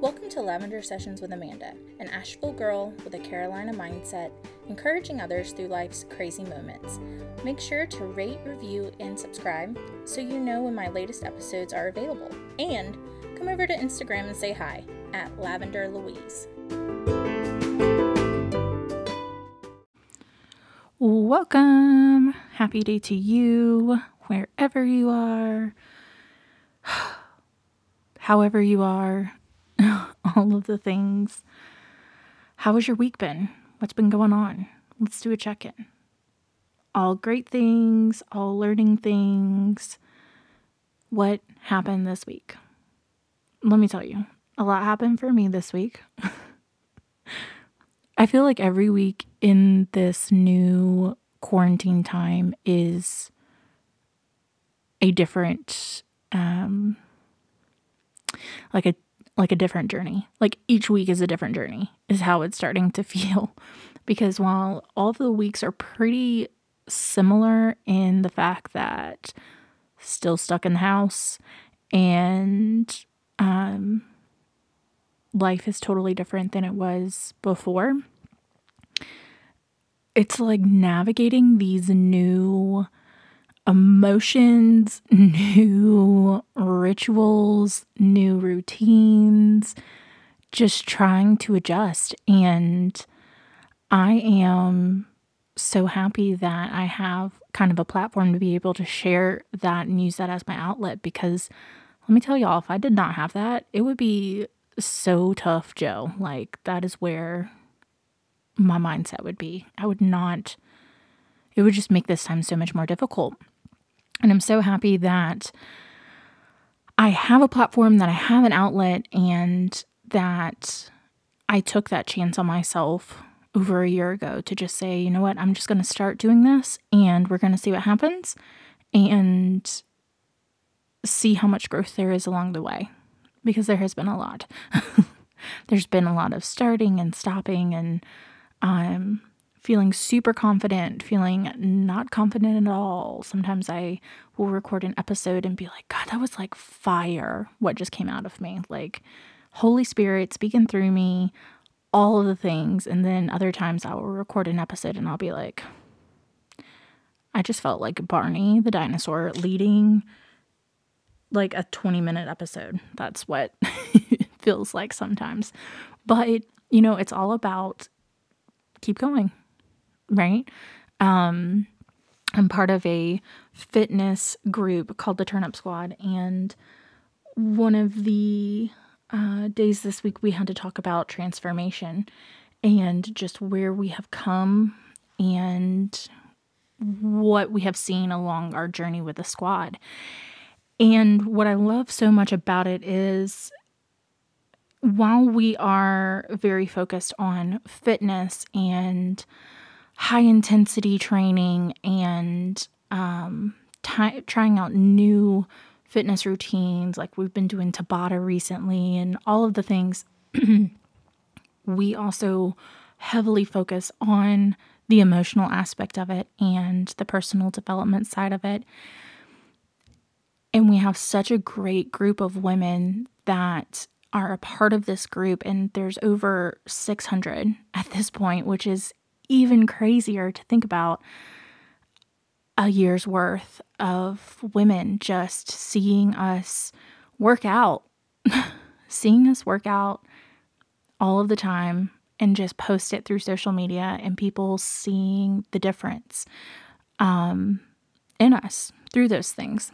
Welcome to Lavender Sessions with Amanda, an Asheville girl with a Carolina mindset, encouraging others through life's crazy moments. Make sure to rate, review, and subscribe so you know when my latest episodes are available. And come over to Instagram and say hi at Lavender Louise. Welcome. Happy day to you, wherever you are, however you are, all of the things. How has your week been? What's been going on? Let's do a check in. All great things, all learning things. What happened this week? Let me tell you, a lot happened for me this week. I feel like every week in this new quarantine time is a different um like a like a different journey. Like each week is a different journey is how it's starting to feel because while all the weeks are pretty similar in the fact that still stuck in the house and um life is totally different than it was before. It's like navigating these new emotions, new rituals, new routines, just trying to adjust. And I am so happy that I have kind of a platform to be able to share that and use that as my outlet because let me tell y'all, if I did not have that, it would be so tough, Joe. Like, that is where my mindset would be. I would not, it would just make this time so much more difficult. And I'm so happy that I have a platform, that I have an outlet, and that I took that chance on myself over a year ago to just say, you know what, I'm just going to start doing this and we're going to see what happens and see how much growth there is along the way because there has been a lot. There's been a lot of starting and stopping and um feeling super confident, feeling not confident at all. Sometimes I will record an episode and be like, God, that was like fire, what just came out of me. Like, Holy Spirit speaking through me, all of the things. And then other times I will record an episode and I'll be like, I just felt like Barney the dinosaur leading like a 20 minute episode. That's what it feels like sometimes. But, you know, it's all about keep going, right? Um, I'm part of a fitness group called the Turn Up Squad. And one of the uh, days this week, we had to talk about transformation and just where we have come and what we have seen along our journey with the squad. And what I love so much about it is while we are very focused on fitness and high intensity training and um, trying out new fitness routines, like we've been doing Tabata recently and all of the things, we also heavily focus on the emotional aspect of it and the personal development side of it. And we have such a great group of women that are a part of this group. And there's over 600 at this point, which is even crazier to think about a year's worth of women just seeing us work out, seeing us work out all of the time and just post it through social media and people seeing the difference um, in us through those things.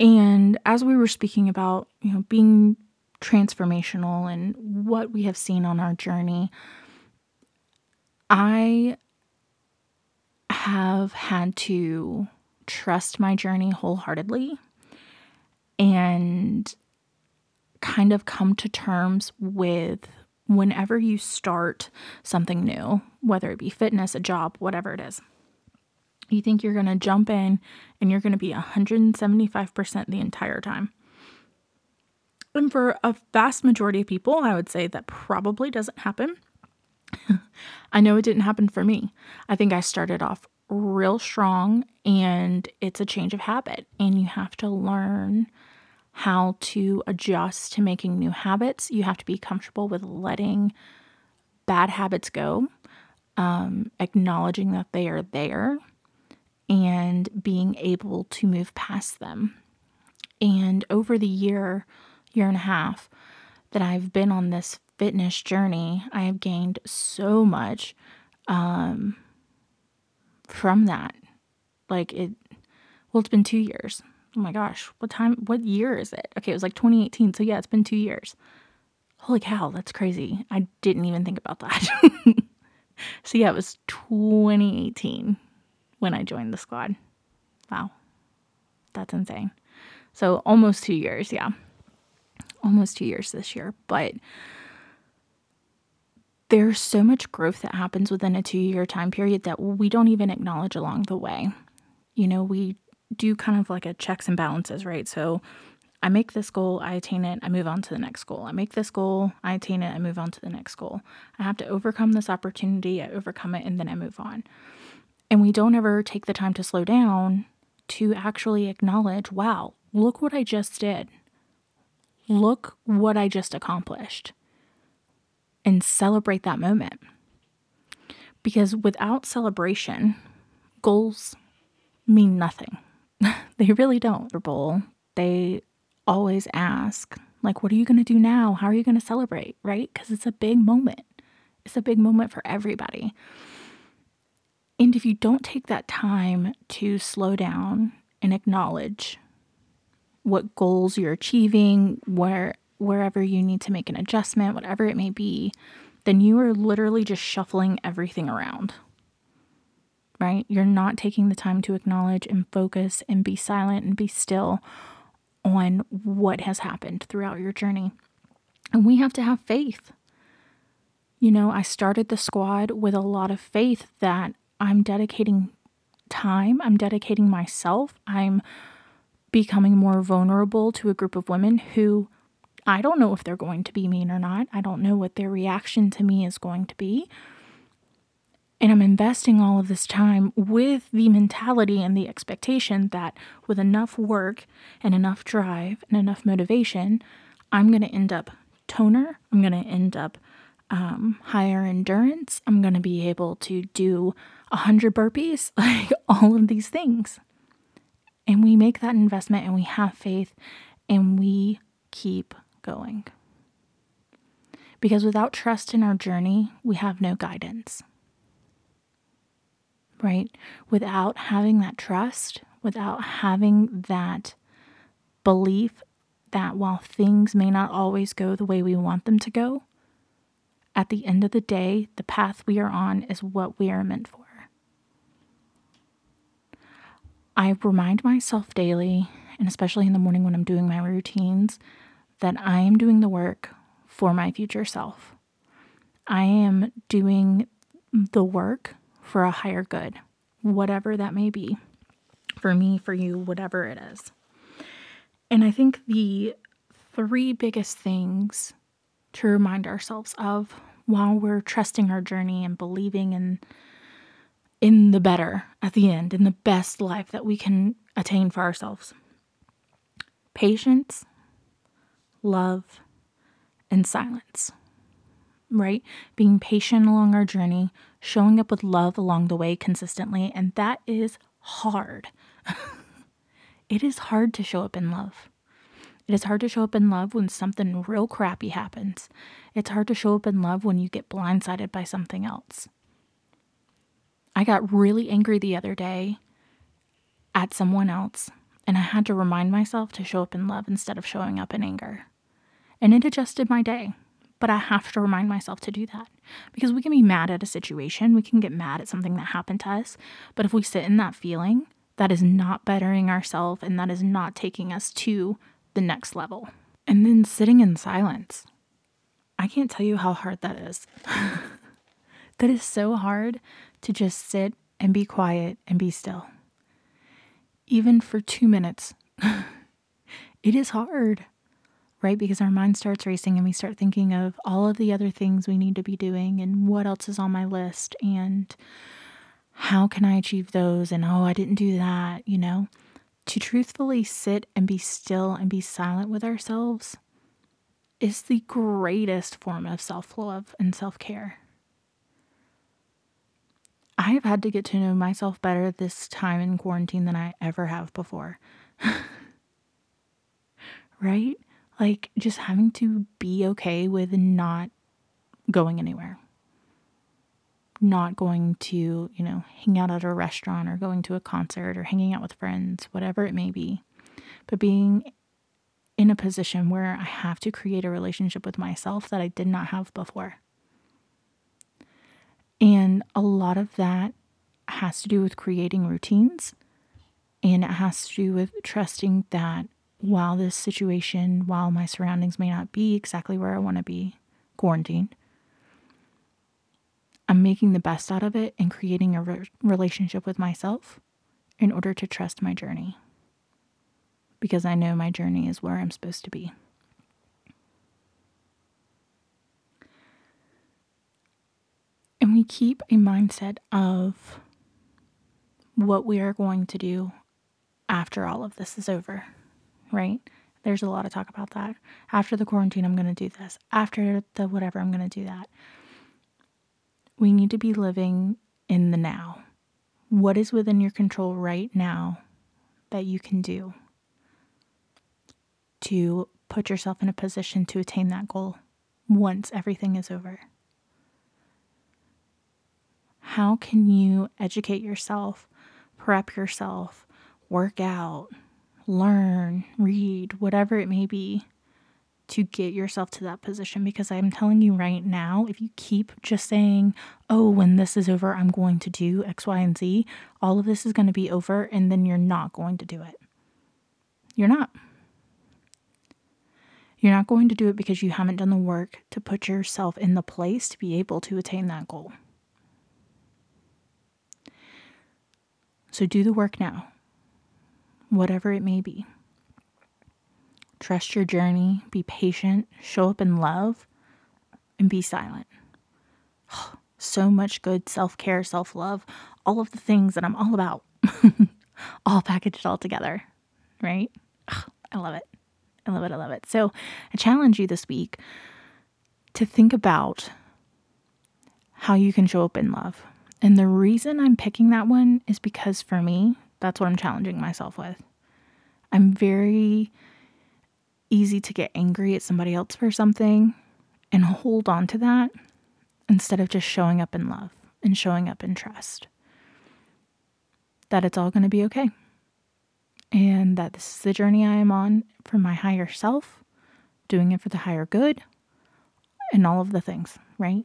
And as we were speaking about, you know, being transformational and what we have seen on our journey, I have had to trust my journey wholeheartedly and kind of come to terms with whenever you start something new, whether it be fitness, a job, whatever it is you think you're going to jump in and you're going to be 175% the entire time. And for a vast majority of people, I would say that probably doesn't happen. I know it didn't happen for me. I think I started off real strong and it's a change of habit and you have to learn how to adjust to making new habits. You have to be comfortable with letting bad habits go, um, acknowledging that they are there, and being able to move past them. And over the year, year and a half that I've been on this fitness journey, I have gained so much um, from that. Like it, well, it's been two years. Oh my gosh, what time, what year is it? Okay, it was like 2018. So yeah, it's been two years. Holy cow, that's crazy. I didn't even think about that. so yeah, it was 2018 when I joined the squad. Wow, that's insane. So almost two years, yeah. Almost two years this year. But there's so much growth that happens within a two year time period that we don't even acknowledge along the way. You know, we do kind of like a checks and balances, right? So I make this goal, I attain it, I move on to the next goal. I make this goal, I attain it, I move on to the next goal. I have to overcome this opportunity, I overcome it, and then I move on. And we don't ever take the time to slow down to actually acknowledge, wow, look what I just did. Look what I just accomplished. And celebrate that moment. Because without celebration, goals mean nothing. they really don't. They always ask, like, what are you going to do now? How are you going to celebrate? Right? Because it's a big moment. It's a big moment for everybody. And if you don't take that time to slow down and acknowledge what goals you're achieving, where wherever you need to make an adjustment, whatever it may be, then you are literally just shuffling everything around. Right? You're not taking the time to acknowledge and focus and be silent and be still on what has happened throughout your journey. And we have to have faith. You know, I started the squad with a lot of faith that I'm dedicating time, I'm dedicating myself, I'm becoming more vulnerable to a group of women who I don't know if they're going to be mean or not. I don't know what their reaction to me is going to be. And I'm investing all of this time with the mentality and the expectation that with enough work and enough drive and enough motivation, I'm going to end up toner. I'm going to end up um, higher endurance. I'm going to be able to do 100 burpees, like all of these things and we make that investment and we have faith and we keep going. Because without trust in our journey, we have no guidance. Right? Without having that trust, without having that belief that while things may not always go the way we want them to go, at the end of the day, the path we are on is what we are meant for. I remind myself daily, and especially in the morning when I'm doing my routines, that I am doing the work for my future self. I am doing the work for a higher good, whatever that may be. For me, for you, whatever it is. And I think the three biggest things to remind ourselves of while we're trusting our journey and believing in in the better at the end, in the best life that we can attain for ourselves. Patience, love, and silence, right? Being patient along our journey, showing up with love along the way consistently, and that is hard. it is hard to show up in love. It is hard to show up in love when something real crappy happens. It's hard to show up in love when you get blindsided by something else. I got really angry the other day at someone else, and I had to remind myself to show up in love instead of showing up in anger. And it adjusted my day, but I have to remind myself to do that because we can be mad at a situation, we can get mad at something that happened to us, but if we sit in that feeling, that is not bettering ourselves and that is not taking us to the next level. And then sitting in silence. I can't tell you how hard that is. that is so hard to just sit and be quiet and be still. Even for two minutes. it is hard, right? Because our mind starts racing and we start thinking of all of the other things we need to be doing and what else is on my list and how can I achieve those and oh, I didn't do that, you know? to truthfully sit and be still and be silent with ourselves is the greatest form of self love and self care. I have had to get to know myself better this time in quarantine than I ever have before. right? Like just having to be okay with not going anywhere. Not going to, you know, hang out at a restaurant or going to a concert or hanging out with friends, whatever it may be. But being in a position where I have to create a relationship with myself that I did not have before. And a lot of that has to do with creating routines and it has to do with trusting that while this situation, while my surroundings may not be exactly where I want to be quarantined, I'm making the best out of it and creating a re- relationship with myself in order to trust my journey. Because I know my journey is where I'm supposed to be. And we keep a mindset of what we are going to do after all of this is over right? There's a lot of talk about that. After the quarantine, I'm going to do this. After the whatever, I'm going to do that. We need to be living in the now. What is within your control right now that you can do to put yourself in a position to attain that goal once everything is over? How can you educate yourself, prep yourself, work out, learn, read, whatever it may be to get yourself to that position because I'm telling you right now, if you keep just saying, oh, when this is over, I'm going to do X, Y, and Z, all of this is going to be over, and then you're not going to do it. You're not. You're not going to do it because you haven't done the work to put yourself in the place to be able to attain that goal. So do the work now whatever it may be. Trust your journey, be patient, show up in love, and be silent. So much good self care, self love, all of the things that I'm all about, all packaged all together, right? I love it. I love it. I love it. So I challenge you this week to think about how you can show up in love. And the reason I'm picking that one is because for me, that's what I'm challenging myself with. I'm very easy to get angry at somebody else for something and hold on to that instead of just showing up in love and showing up in trust. That it's all going to be okay. And that this is the journey I am on for my higher self, doing it for the higher good, and all of the things, right?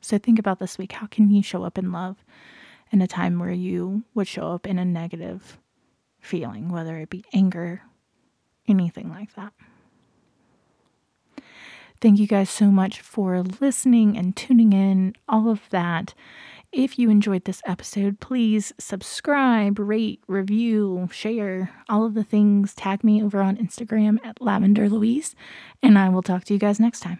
So think about this week. How can you show up in love in a time where you would show up in a negative feeling, whether it be anger, anything like that. Thank you guys so much for listening and tuning in, all of that. If you enjoyed this episode, please subscribe, rate, review, share, all of the things. Tag me over on Instagram at Lavender Louise, and I will talk to you guys next time.